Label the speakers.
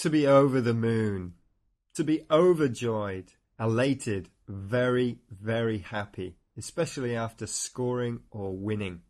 Speaker 1: to be over the moon, to be overjoyed, elated, very, very happy, especially after scoring or winning.